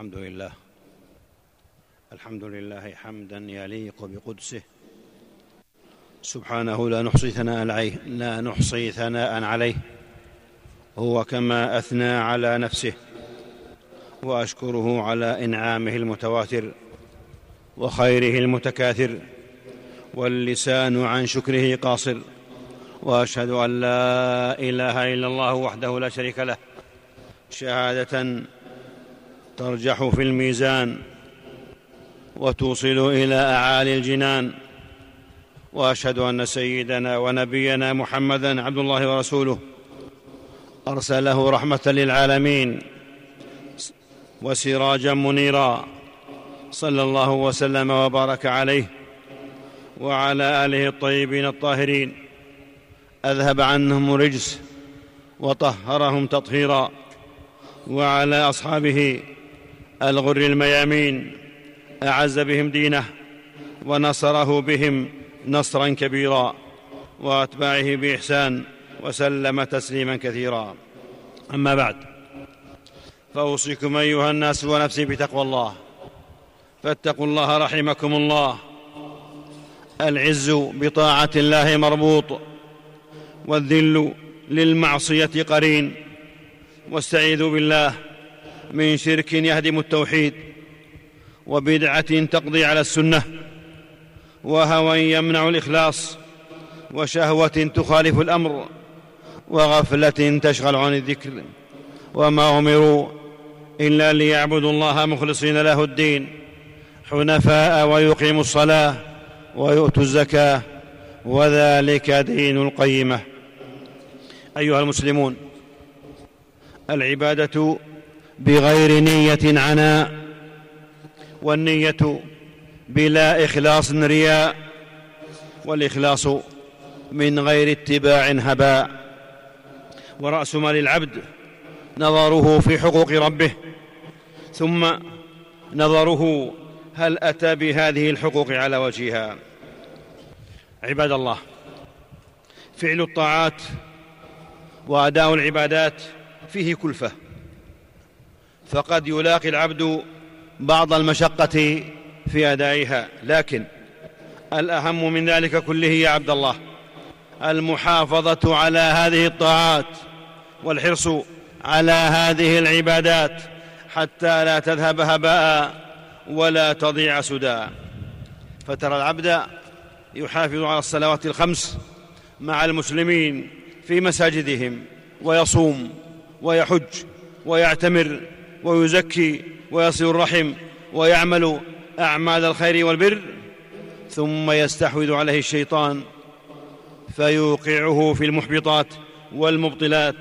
الحمد لله. الحمد لله حمدا يليق بقدسه. سبحانه لا نحصي ثناء عليه لا نحصي ثناء عليه. هو كما أثنى على نفسه. وأشكره على إنعامه المتواتر وخيره المتكاثر. واللسان عن شكره قاصر. وأشهد أن لا إله إلا الله وحده لا شريك له. شهادة ترجح في الميزان وتوصل إلى أعالي الجنان. وأشهد أن سيدنا ونبينا محمدا عبد الله ورسوله أرسله رحمة للعالمين وسراجا منيرا. صلى الله وسلم وبارك عليه وعلى آله الطيبين الطاهرين. أذهب عنهم الرجس وطهرهم تطهيرا. وعلى أصحابه الغر الميامين أعز بهم دينه ونصره بهم نصرا كبيرا وأتباعه بإحسان وسلم تسليما كثيرا. أما بعد فأوصيكم أيها الناس ونفسي بتقوى الله. فاتقوا الله رحمكم الله. العز بطاعة الله مربوط والذل للمعصية قرين واستعيذوا بالله من شرك يهدم التوحيد وبدعة تقضي على السنة وهوى يمنع الإخلاص وشهوة تخالف الأمر وغفلة تشغل عن الذكر وما أمروا إلا ليعبدوا الله مخلصين له الدين حنفاء ويقيموا الصلاة ويؤتوا الزكاة وذلك دين القيمة. أيها المسلمون العبادة بغير نية عناء والنية بلا إخلاص رياء والإخلاص من غير اتباع هباء. ورأس مال العبد نظره في حقوق ربه ثم نظره هل أتى بهذه الحقوق على وجهها. عباد الله فعل الطاعات وأداء العبادات فيه كلفة. فقد يلاقي العبد بعض المشقة في أدائها. لكن الأهم من ذلك كله يا عبد الله المحافظة على هذه الطاعات والحرص على هذه العبادات حتى لا تذهب هباء ولا تضيع سدى. فترى العبد يحافظ على الصلوات الخمس مع المسلمين في مساجدهم ويصوم ويحج ويعتمر ويزكي ويصل الرحم ويعمل أعمال الخير والبر ثم يستحوذ عليه الشيطان فيوقعه في المحبطات والمبطلات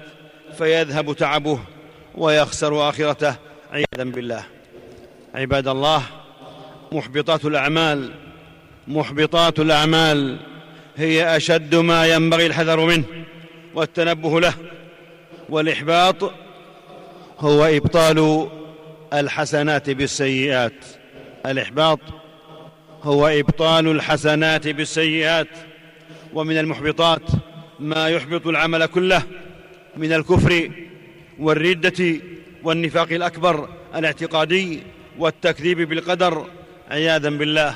فيذهب تعبه ويخسر آخرته عياذا بالله. عباد الله محبطات الأعمال محبطات الأعمال هي أشد ما ينبغي الحذر منه والتنبه له والإحباط هو إبطال الحسنات بالسيئات. الإحباط هو إبطال الحسنات بالسيئات. ومن المحبطات ما يحبط العمل كله من الكفر والردة والنفاق الأكبر الاعتقادي والتكذيب بالقدر. عياذا بالله.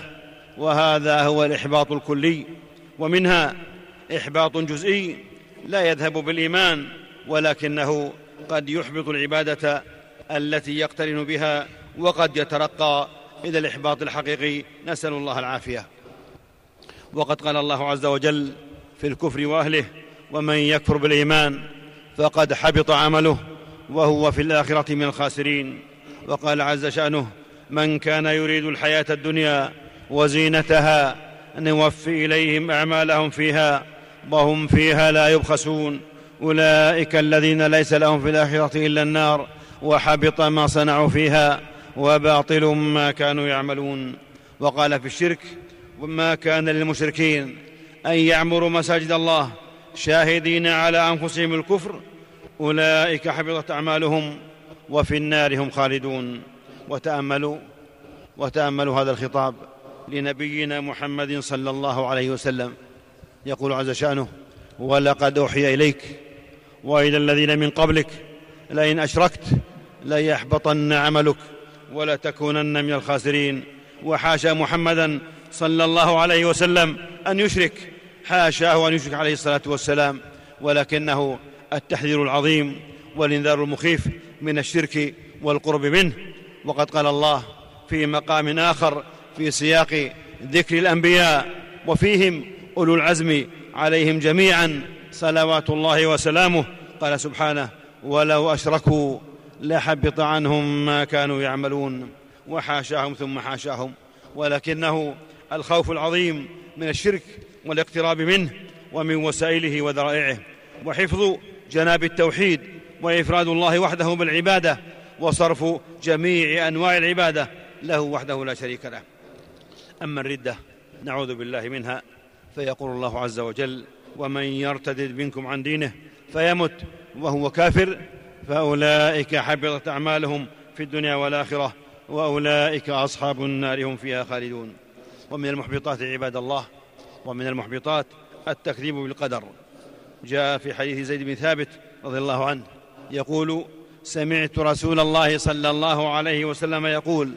وهذا هو الإحباط الكلي. ومنها إحباط جزئي لا يذهب بالإيمان ولكنه قد يحبط العبادة التي يقترن بها وقد يترقى إلى الإحباط الحقيقي. نسأل الله العافية. وقد قال الله عز وجل في الكفر وأهله ومن يكفر بالإيمان فقد حبط عمله وهو في الآخرة من الخاسرين وقال عز شأنه من كان يريد الحياة الدنيا وزينتها نوفي إليهم أعمالهم فيها وهم فيها لا يبخسون أولئك الذين ليس لهم في الآخرة إلا النار وحبط ما صنعوا فيها وباطل ما كانوا يعملون. وقال في الشرك وما كان للمشركين أن يعمروا مساجد الله شاهدين على أنفسهم الكفر أولئك حبطت أعمالهم وفي النار هم خالدون. وتأملوا وتأملوا هذا الخطاب لنبينا محمد صلى الله عليه وسلم. يقول عز شأنه ولقد أوحي إليك وإلى الذين من قبلك لئن أشركت ليحبطن عملك ولتكونن من الخاسرين. وحاشا محمدا صلى الله عليه وسلم أن يشرك. حاشاه أن يشرك عليه الصلاة والسلام ولكنه التحذير العظيم والإنذار المخيف من الشرك والقرب منه. وقد قال الله في مقام آخر في سياق ذكر الأنبياء وفيهم أولو العزم عليهم جميعا صلوات الله وسلامه. قال سبحانه ولو أشركوا لحبط عنهم ما كانوا يعملون وحاشاهم ثم حاشاهم. ولكنه الخوف العظيم من الشرك والاقتراب منه ومن وسائله وذرائعه. وحفظ جناب التوحيد وإفراد الله وحده بالعبادة وصرف جميع أنواع العبادة له وحده لا شريك له. أما الردة نعوذ بالله منها. فيقول الله عز وجل ومن يرتد منكم عن دينه فيمت وهو كافر فأولئك حبطت أعمالهم في الدنيا والآخرة وأولئك أصحاب النار هم فيها خالدون. ومن المحبطات عباد الله ومن المحبطات التكذيب بالقدر. جاء في حديث زيد بن ثابت رضي الله عنه يقول سمعت رسول الله صلى الله عليه وسلم يقول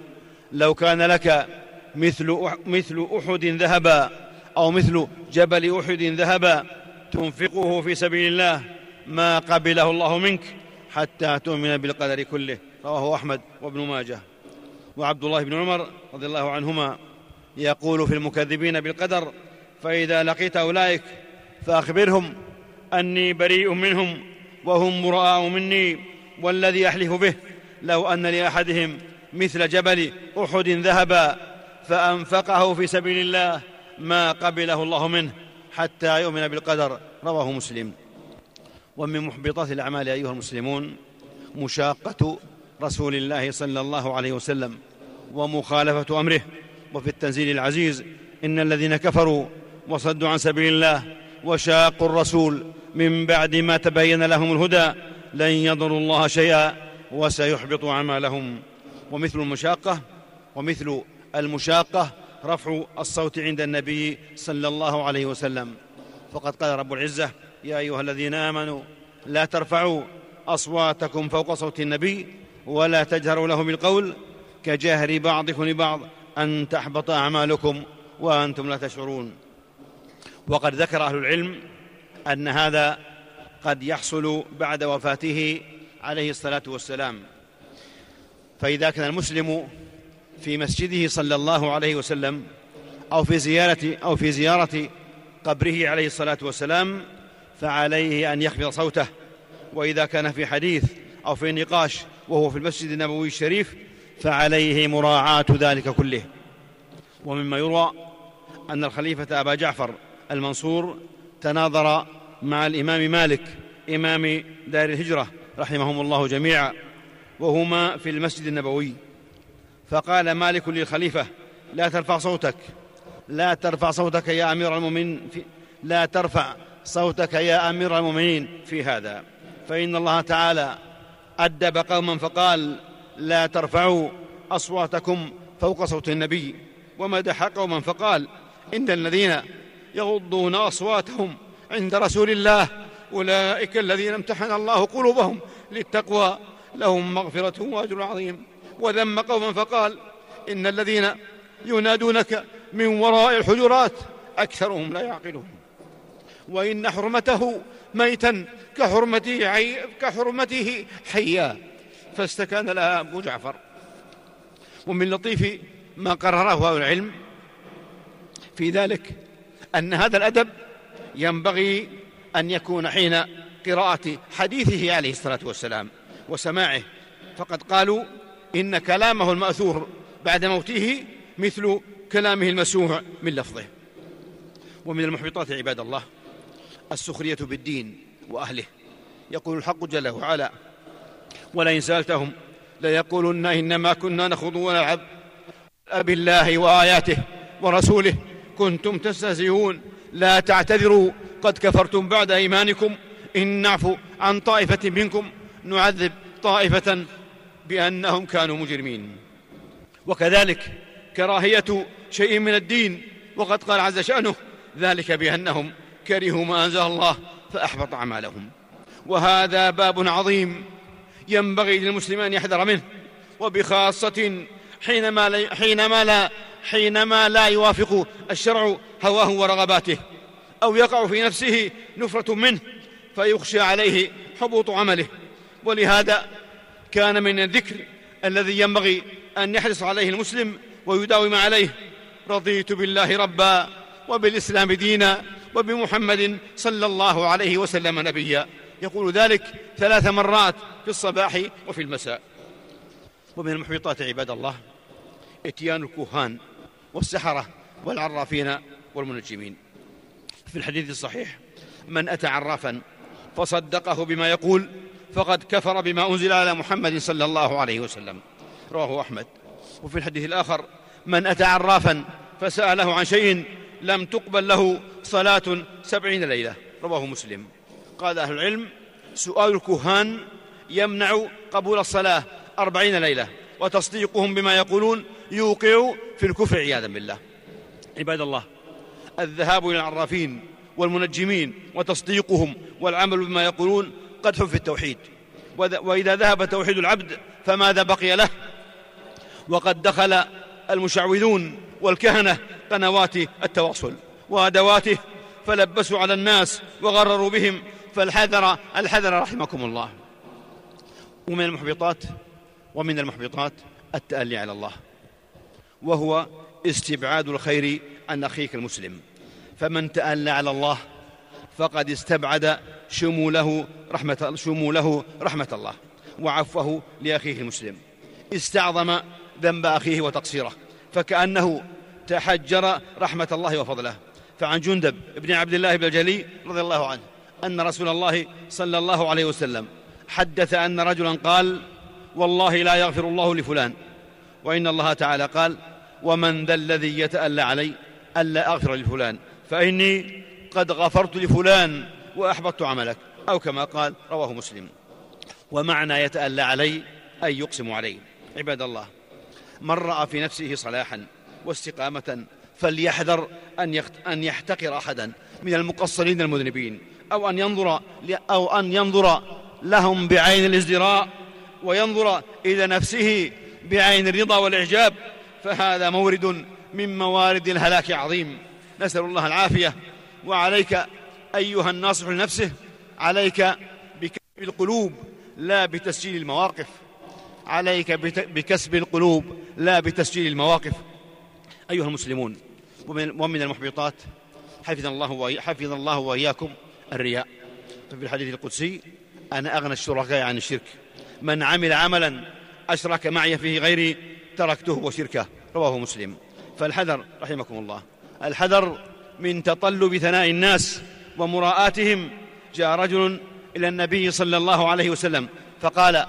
لو كان لك مثل مثل أحد ذهبا أو مثل جبل أحد ذهبا تنفقه في سبيل الله ما قبله الله منك حتى تؤمن بالقدر كله. رواه أحمد وابن ماجه. وعبد الله بن عمر رضي الله عنهما يقول في المكذبين بالقدر فإذا لقيت أولئك فأخبرهم أني بريء منهم وهم براء مني والذي أحلف به لو أن لأحدهم مثل جبل أحد ذهبا فأنفقه في سبيل الله ما قبله الله منه حتى يؤمن بالقدر. رواه مسلم. ومن محبطات الأعمال أيها المسلمون مشاقة رسول الله صلى الله عليه وسلم ومخالفة أمره. وفي التنزيل العزيز إن الذين كفروا وصدوا عن سبيل الله وشاقوا الرسول من بعد ما تبين لهم الهدى لن يضروا الله شيئا وسيحبط أعمالهم. ومثل المشاقة ومثل المشاقة رفع الصوت عند النبي صلى الله عليه وسلم. فقد قال رب العزة يا أيها الذين آمنوا لا ترفعوا أصواتكم فوق صوت النبي ولا تجهروا له بالقول كجهر بعضكم لبعض أن تحبط أعمالكم وأنتم لا تشعرون. وقد ذكر أهل العلم أن هذا قد يحصل بعد وفاته عليه الصلاة والسلام. فإذا كان المسلم في مسجده صلى الله عليه وسلم أو في زياره أو في زيارة قبره عليه الصلاة والسلام فعليه أن يخفض صوته. وإذا كان في حديث أو في نقاش وهو في المسجد النبوي الشريف فعليه مراعاة ذلك كله. ومما يروى أن الخليفة أبا جعفر المنصور تناظر مع الإمام مالك إمام دار الهجرة رحمهم الله جميعا وهما في المسجد النبوي. فقال مالك للخليفة لا ترفع صوتك. لا ترفع صوتك يا أمير المؤمنين في لا ترفع صوتك يا أمير المؤمنين في هذا. فإن الله تعالى أدب قوما فقال لا ترفعوا أصواتكم فوق صوت النبي. ومدح قوما فقال إن الذين يغضون أصواتهم عند رسول الله أولئك الذين امتحن الله قلوبهم للتقوى لهم مغفرة وأجر عظيم. وذم قوما فقال إن الذين ينادونك من وراء الحجرات أكثرهم لا يعقلون. وإن حرمته ميتا كحرمته, حي كحرمته حيا. فاستكان لها أبو جعفر. ومن لطيف ما قرره أهل العلم في ذلك أن هذا الأدب ينبغي أن يكون حين قراءة حديثه عليه الصلاة والسلام وسماعه. فقد قالوا إن كلامه المأثور بعد موته مثل كلامه المسموع من لفظه. ومن المحبطات عباد الله السخرية بالدين وأهله. يقول الحق جل وعلا ولئن سألتهم ليقولن إنما كنا نخوض ونلعب أب الله وآياته ورسوله. كنتم تستهزئون. لا تعتذروا. قد كفرتم بعد إيمانكم. إن نعفو عن طائفة منكم. نعذب طائفة بأنهم كانوا مجرمين. وكذلك كراهية شيء من الدين وقد قال عز شأنه ذلك بأنهم كرهوا ما أنزل الله فأحبط أعمالهم. وهذا باب عظيم ينبغي للمسلم أن يحذر منه وبخاصة حينما لا حينما لا حينما لا يوافق الشرع هواه ورغباته أو يقع في نفسه نفرة منه فيخشى عليه حبوط عمله. ولهذا كان من الذكر الذي ينبغي أن يحرص عليه المسلم ويداوم عليه. رضيت بالله ربا وبالإسلام دينا وبمحمد صلى الله عليه وسلم نبيا. يقول ذلك ثلاث مرات في الصباح وفي المساء. ومن المحبطات عباد الله إتيان الكهان والسحرة والعرافين والمنجمين. في الحديث الصحيح من أتى عرافا فصدقه بما يقول فقد كفر بما أنزل على محمد صلى الله عليه وسلم. رواه أحمد. وفي الحديث الآخر من أتى عرافا فسأله عن شيء لم تقبل له صلاة سبعين ليلة. رواه مسلم. قال أهل العلم سؤال الكهان يمنع قبول الصلاة أربعين ليلة وتصديقهم بما يقولون يوقع في الكفر عياذا بالله. عباد الله الذهاب إلى العرافين والمنجمين وتصديقهم والعمل بما يقولون قدح في التوحيد. وإذا ذهب توحيد العبد فماذا بقي له؟ وقد دخل المشعوذون والكهنة قنوات التواصل. وأدواته فلبسوا على الناس وغرروا بهم فالحذر الحذر رحمكم الله. ومن المحبطات ومن المحبطات التألي على الله. وهو استبعاد الخير عن أخيك المسلم. فمن تألى على الله فقد استبعد شموله رحمة, شموله رحمة الله. وعفوه لأخيه المسلم. استعظم ذنب أخيه وتقصيره. فكأنه تحجر رحمة الله وفضله. فعن جندب بن عبد الله بن الجلي رضي الله عنه أن رسول الله صلى الله عليه وسلم حدث أن رجلا قال والله لا يغفر الله لفلان. وإن الله تعالى قال ومن ذا الذي يتألى علي ألا أغفر لفلان. فإني قد غفرت لفلان وأحبطت عملك أو كما قال رواه مسلم. ومعنى يتألى علي أي يقسم علي عباد الله من رأى في نفسه صلاحا واستقامة فليحذر أن أن يحتقر أحدا من المقصرين المذنبين أو أن ينظر أو أن ينظر لهم بعين الازدراء وينظر إلى نفسه بعين الرضا والإعجاب. فهذا مورد من موارد الهلاك عظيم. نسأل الله العافية وعليك أيها الناصح لنفسه عليك بكسب القلوب لا بتسجيل المواقف. عليك بكسب القلوب لا بتسجيل المواقف. أيها المسلمون ومن, المحبطات حفظ الله حفظ الله وإياكم الرياء. ففي الحديث القدسي أنا أغنى الشركاء عن الشرك. من عمل عملا أشرك معي فيه غيري تركته وشركه. رواه مسلم. فالحذر رحمكم الله. الحذر من تطلب ثناء الناس ومراءاتهم جاء رجل إلى النبي صلى الله عليه وسلم فقال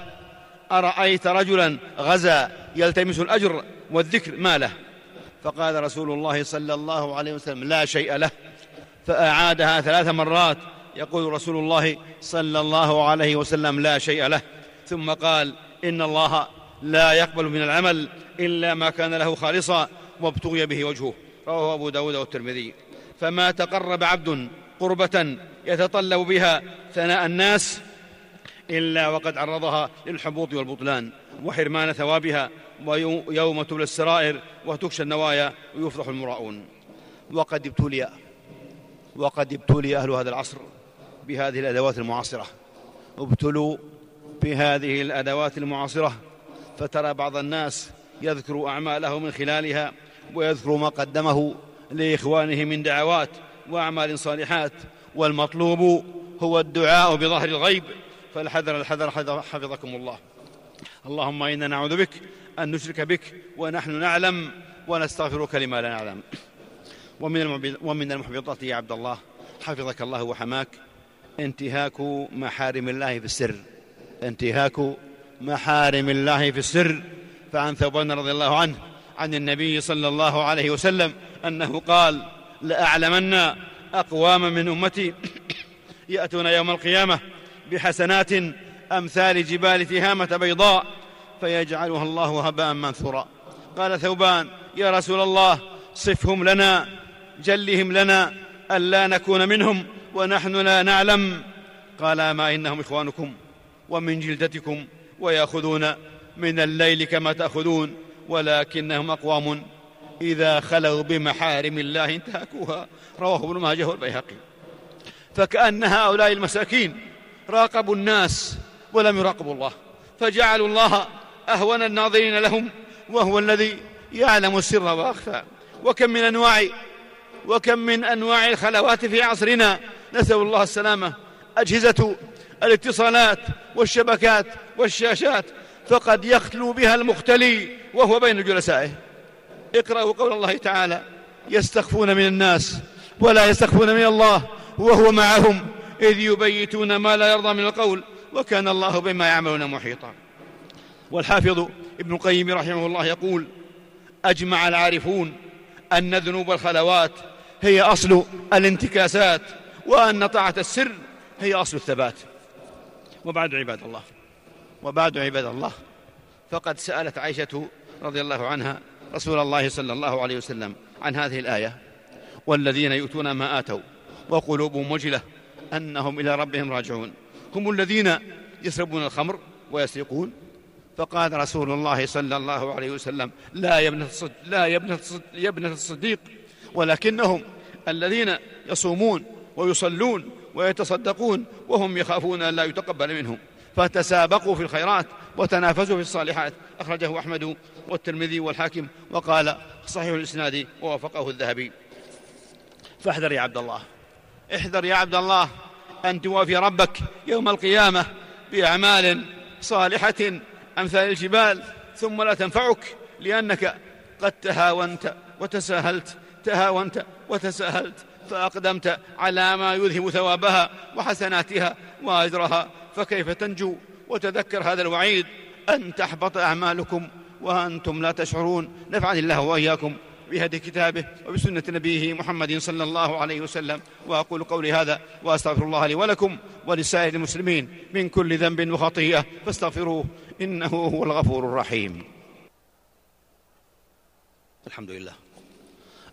أرأيت رجلا غزا يلتمس الأجر والذكر ما له؟ فقال رسول الله صلى الله عليه وسلم لا شيء له. فأعادها ثلاث مرات يقول رسول الله صلى الله عليه وسلم لا شيء له. ثم قال إن الله لا يقبل من العمل إلا ما كان له خالصا وابتغي به وجهه. رواه أبو داود والترمذي. فما تقرب عبد قربة يتطلب بها ثناء الناس إلا وقد عرضها للحبوط والبطلان وحرمان ثوابها ويوم تبلى السرائر وتكشى النوايا ويفضح المراؤون. وقد ابتلي وقد ابتلي أهل هذا العصر بهذه الأدوات المعاصرة. ابتلوا بهذه الأدوات المعاصرة فترى بعض الناس يذكر أعماله من خلالها ويذكر ما قدمه. لإخوانه من دعوات وأعمال صالحات والمطلوب هو الدعاء بظهر الغيب. فالحذر الحذر حفظكم الله. اللهم إنا نعوذ بك أن نشرك بك ونحن نعلم ونستغفرك لما لا نعلم. ومن ومن المحبطات يا عبد الله حفظك الله وحماك. انتهاك محارم الله في السر. انتهاك محارم الله في السر. فعن ثوبان رضي الله عنه عن النبي صلى الله عليه وسلم أنه قال لأعلمن أقوام من أمتي يأتون يوم القيامة بحسنات أمثال جبال تهامة بيضاء فيجعلها الله هباء منثورا. قال ثوبان يا رسول الله صفهم لنا جلهم لنا ألا نكون منهم ونحن لا نعلم. قال ما إنهم إخوانكم ومن جلدتكم ويأخذون من الليل كما تأخذون ولكنهم أقوام إذا خلوا بمحارم الله انتهكوها. رواه ابن ماجه والبيهقي. فكأن هؤلاء المساكين راقبوا الناس ولم يراقبوا الله. فجعلوا الله أهون الناظرين لهم وهو الذي يعلم السر وأخفى. وكم من أنواع وكم من أنواع الخلوات في عصرنا. نسأل الله السلامة. أجهزة الاتصالات والشبكات والشاشات فقد يختلو بها المختلي وهو بين جلسائه. اقرأوا قول الله تعالى يستخفون من الناس ولا يستخفون من الله وهو معهم إذ يبيتون ما لا يرضى من القول وكان الله بما يعملون محيطا. والحافظ ابن القيم رحمه الله يقول أجمع العارفون أن ذنوب الخلوات هي أصل الانتكاسات وأن طاعة السر هي أصل الثبات. وبعد عباد الله وبعد عباد الله فقد سألت عائشة رضي الله عنها رسول الله صلى الله عليه وسلم عن هذه الآية والذين يؤتون ما آتوا وقلوبهم وجلة أنهم إلى ربهم راجعون هم الذين يشربون الخمر ويسرقون. فقال رسول الله صلى الله عليه وسلم لا يا ابنة لا يا ابنة الصديق ولكنهم الذين يصومون ويصلون ويتصدقون وهم يخافون أن لا يتقبل منهم. فتسابقوا في الخيرات وتنافسوا في الصالحات. أخرجه أحمد والترمذي والحاكم وقال صحيح الإسناد ووافقه الذهبي. فاحذر يا عبد الله. احذر يا عبد الله أن توافي ربك يوم القيامة بأعمال صالحة أمثال الجبال ثم لا تنفعك لأنك قد تهاونت وتساهلت تهاونت وتساهلت فأقدمت على ما يذهب ثوابها وحسناتها وأجرها. فكيف تنجو وتذكر هذا الوعيد أن تحبط أعمالكم وأنتم لا تشعرون نفعني الله وإياكم بهدي كتابه وبسنة نبيه محمد صلى الله عليه وسلم وأقول قولي هذا وأستغفر الله لي ولكم ولسائر المسلمين من كل ذنب وخطيئة فاستغفروه إنه هو الغفور الرحيم. الحمد لله.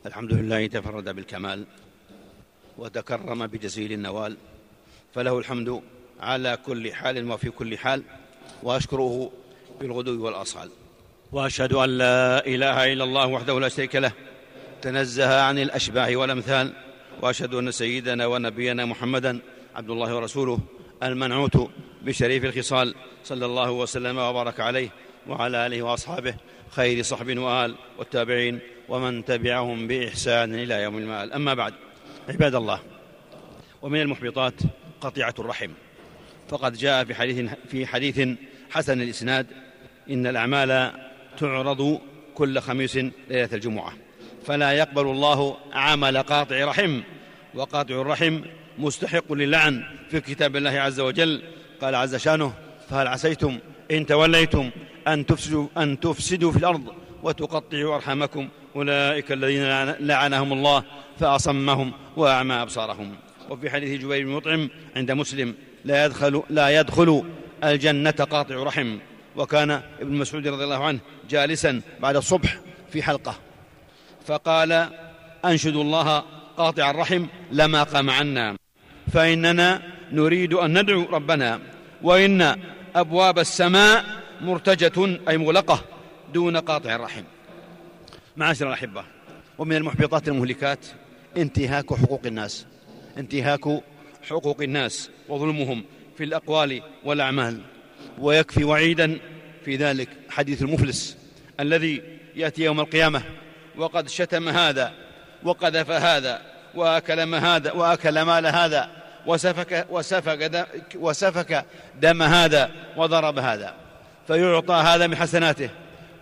الحمد لله تفرد بالكمال وتكرم بجزيل النوال. فله الحمد على كل حال وفي كل حال وأشكره بالغدو والأصال. وأشهد أن لا إله إلا الله وحده لا شريك له تنزه عن الأشباح والأمثال وأشهد أن سيدنا ونبينا محمدا عبد الله ورسوله المنعوت بشريف الخصال صلى الله وسلم وبارك عليه وعلى آله وأصحابه خير صحب وآل والتابعين ومن تبعهم بإحسان إلى يوم المآل. أما بعد عباد الله ومن المحبطات قطيعة الرحم. فقد جاء في حديث في حديث حسن الإسناد إن الأعمال تعرض كل خميس ليلة الجمعة فلا يقبل الله عمل قاطع رحم وقاطع الرحم مستحق للعن في كتاب الله عز وجل. قال عز شانه فهل عسيتم إن توليتم أن تفسدوا, أن تفسدوا في الأرض وتقطعوا أرحامكم؟ أولئك الذين لعنهم الله فأصمهم وأعمى أبصارهم. وفي حديث جبير بن مطعم عند مسلم لا يدخل, لا يدخل الجنة قاطع رحم. وكان ابن مسعود رضي الله عنه جالسا بعد الصبح في حلقة. فقال أنشد الله قاطع الرحم لما قام عنا. فإننا نريد أن ندعو ربنا. وإن أبواب السماء مرتجة أي مغلقة دون قاطع الرحم. معاشر الأحبة ومن المحبطات المهلكات انتهاك حقوق الناس. انتهاك حقوق الناس وظلمهم في الأقوال والأعمال. ويكفي وعيدا في ذلك حديث المفلس الذي يأتي يوم القيامة. وقد شتم هذا وقذف هذا وأكل هذا وأكل مال هذا وسفك وسفك دم, وسفك دم هذا وضرب هذا. فيعطى هذا من حسناته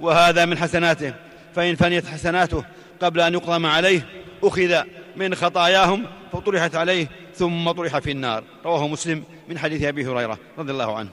وهذا من حسناته. فإن فنيت حسناته قبل أن يقضم عليه أخذ من خطاياهم فطرحت عليه ثم طرح في النار. رواه مسلم من حديث أبي هريرة رضي الله عنه.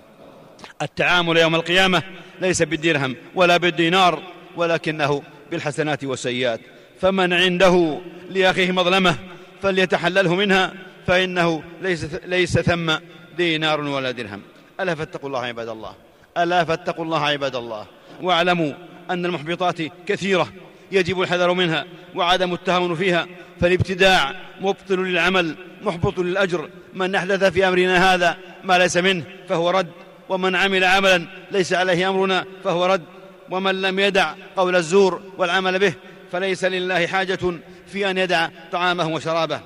التعامل يوم القيامة ليس بالدرهم ولا بالدينار ولكنه بالحسنات والسيئات. فمن عنده لأخيه مظلمة فليتحلله منها فإنه ليس, ليس ثم دينار ولا درهم. ألا فاتقوا الله عباد الله. ألا فاتقوا الله عباد الله. واعلموا أن المحبطات كثيرة. يجب الحذر منها وعدم التهاون فيها فالابتداع مبطل للعمل محبط للأجر. من أحدث في أمرنا هذا ما ليس منه فهو رد ومن عمل عملا ليس عليه أمرنا فهو رد. ومن لم يدع قول الزور والعمل به فليس لله حاجة في أن يدع طعامه وشرابه.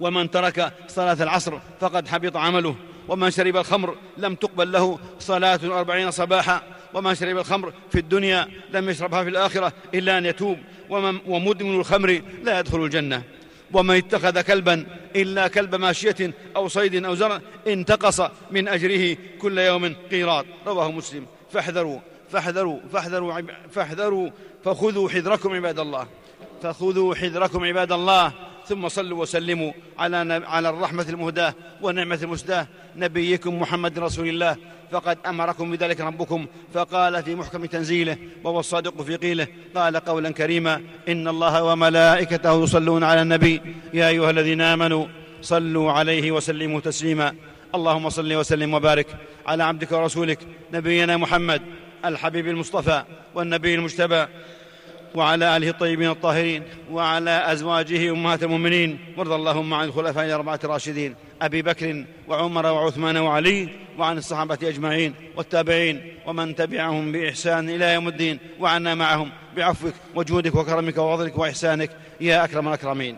ومن ترك صلاة العصر فقد حبط عمله ومن شرب الخمر لم تقبل له صلاة أربعين صباحا ومن شرب الخمر في الدنيا لم يشربها في الآخرة إلا أن يتوب. ومدمن الخمر لا يدخل الجنة. ومن اتخذ كلبا إلا كلب ماشية أو صيد أو زرع انتقص من أجره كل يوم قيراط. رواه مسلم. فاحذروا فاحذروا فاحذروا فاحذروا فخذوا حذركم عباد الله. فخذوا حذركم عباد الله. ثم صلوا وسلموا على على الرحمة المهداة والنعمة المسداة. نبيكم محمد رسول الله. فقد أمركم بذلك ربكم. فقال في محكم تنزيله وهو الصادق في قيله قال قولا كريما إن الله وملائكته يصلون على النبي. يا أيها الذين آمنوا صلوا عليه وسلموا تسليما. اللهم صل وسلم وبارك على عبدك ورسولك نبينا محمد الحبيب المصطفى والنبي المجتبى. وعلى آله الطيبين الطاهرين وعلى أزواجه أمهات المؤمنين. وارض اللهم عن الخلفاء الأربعة الراشدين أبي بكر وعمر وعثمان وعلي وعن الصحابة أجمعين والتابعين ومن تبعهم بإحسان إلى يوم الدين. وعنا معهم. بعفوك وجودك وكرمك وفضلك وإحسانك. يا أكرم الأكرمين.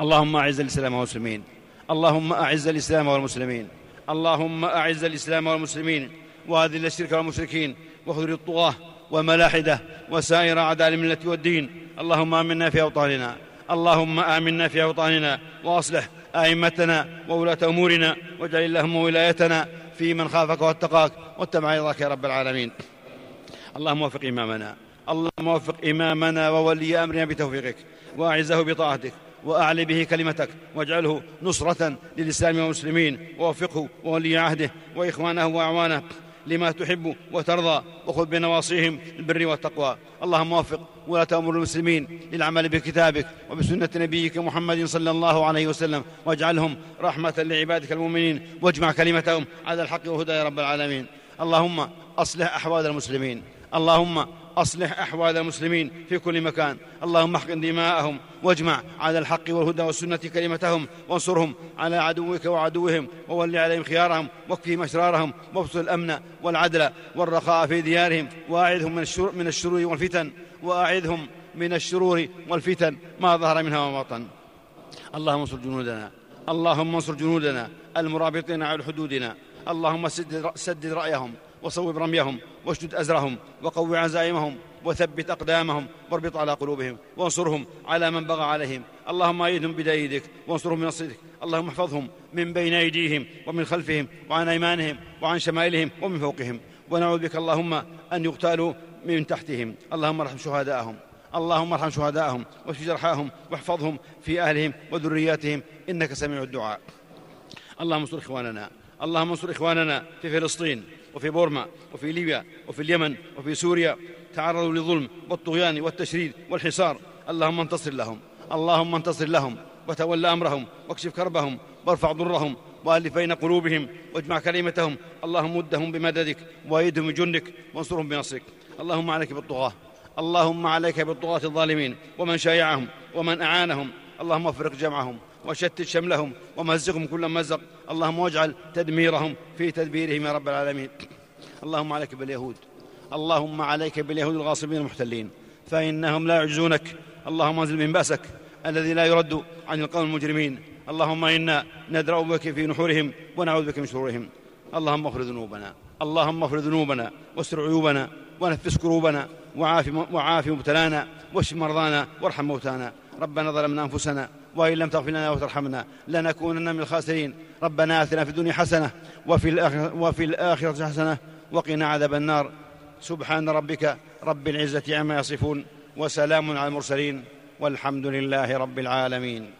اللهم أعز الإسلام والمسلمين. اللهم أعز الإسلام والمسلمين. اللهم أعز الإسلام والمسلمين. وأذل الشرك والمشركين. واخذل الطغاة. وملاحده وسائر اعداء المله والدين. اللهم آمنا في أوطاننا. اللهم آمنا في أوطاننا. وأصلح أئمتنا وولاة أمورنا. واجعل اللهم ولايتنا في من خافك واتقاك. واتبع رضاك يا رب العالمين. اللهم وفق إمامنا. اللهم وفق إمامنا وولي أمرنا بتوفيقك. وأعزه بطاعتك. واعل به كلمتك. واجعله نصرة للإسلام والمسلمين. ووفقه وولي عهده وإخوانه وأعوانه. لما تحب وترضى وخذ بنواصيهم البر والتقوى. اللهم وفق ولاة أمور المسلمين للعمل بكتابك وبسنة نبيك محمد صلى الله عليه وسلم. واجعلهم رحمة لعبادك المؤمنين. واجمع كلمتهم على الحق والهدى يا رب العالمين. اللهم أصلح أحوال المسلمين. اللهم أصلح أحوال المسلمين في كل مكان. اللهم احقن دماءهم واجمع على الحق والهدى والسنة كلمتهم وانصرهم على عدوك وعدوهم وول عليهم خيارهم واكفهم أشرارهم وابسط الأمن والعدل والرخاء في ديارهم وأعذهم من الشرور, والفتن وأعذهم من الشرور والفتن. ما ظهر منها وما بطن. اللهم انصر جنودنا. اللهم انصر جنودنا المرابطين على حدودنا. اللهم سدد رأيهم. وصوب رميهم واشدد أزرهم وقوي عزائمهم وثبت أقدامهم واربط على قلوبهم وانصرهم على من بغى عليهم. اللهم أيدهم بدايدك وانصرهم بنصرك اللهم احفظهم من بين أيديهم ومن خلفهم وعن أيمانهم وعن شمائلهم ومن فوقهم. ونعوذ بك اللهم أن يقتالوا من تحتهم. اللهم ارحم شهداءهم. اللهم ارحم شهداءهم واشف جرحاهم واحفظهم في أهلهم وذرياتهم. إنك سميع الدعاء. اللهم انصر إخواننا. اللهم انصر إخواننا في فلسطين. وفي بورما وفي ليبيا وفي اليمن وفي سوريا. تعرضوا للظلم والطغيان والتشريد والحصار. اللهم انتصر لهم اللهم انتصر لهم. وتول أمرهم واكشف كربهم وارفع ضرهم وألف بين قلوبهم واجمع كلمتهم. اللهم مدهم بمددك وايدهم بجندك وانصرهم بنصرك. اللهم عليك بالطغاة اللهم عليك بالطغاة الظالمين. ومن شايعهم ومن أعانهم اللهم افرق جمعهم وشتت شملهم ومزقهم كل مزق. اللهم واجعل تدميرهم في تدبيرهم يا رب العالمين. اللهم عليك باليهود. اللهم عليك باليهود الغاصبين المحتلين. فإنهم لا يعجزونك. اللهم انزل من بأسك الذي لا يرد عن القوم المجرمين. اللهم إنا ندرأ بك في نحورهم ونعوذ بك من شرورهم. اللهم اغفر ذنوبنا. اللهم اغفر ذنوبنا. واستر عيوبنا. ونفس كروبنا. وعاف, وعاف مبتلانا. واشف مرضانا. وارحم موتانا. ربنا ظلمنا أنفسنا وإن لم تغفر لنا وترحمنا لنكونن من الخاسرين. ربنا آتنا في الدنيا حسنة وفي الآخرة, وفي الآخرة حسنة وقنا عذاب النار. سبحان ربك رب العزة عما يصفون وسلام على المرسلين والحمد لله رب العالمين.